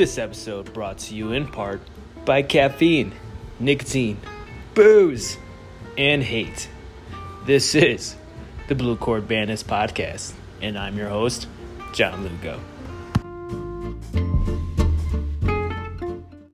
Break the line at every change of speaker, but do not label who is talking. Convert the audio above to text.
This episode brought to you in part by caffeine, nicotine, booze, and hate. This is the Blue Cord Bandits podcast, and I'm your host, John Lugo.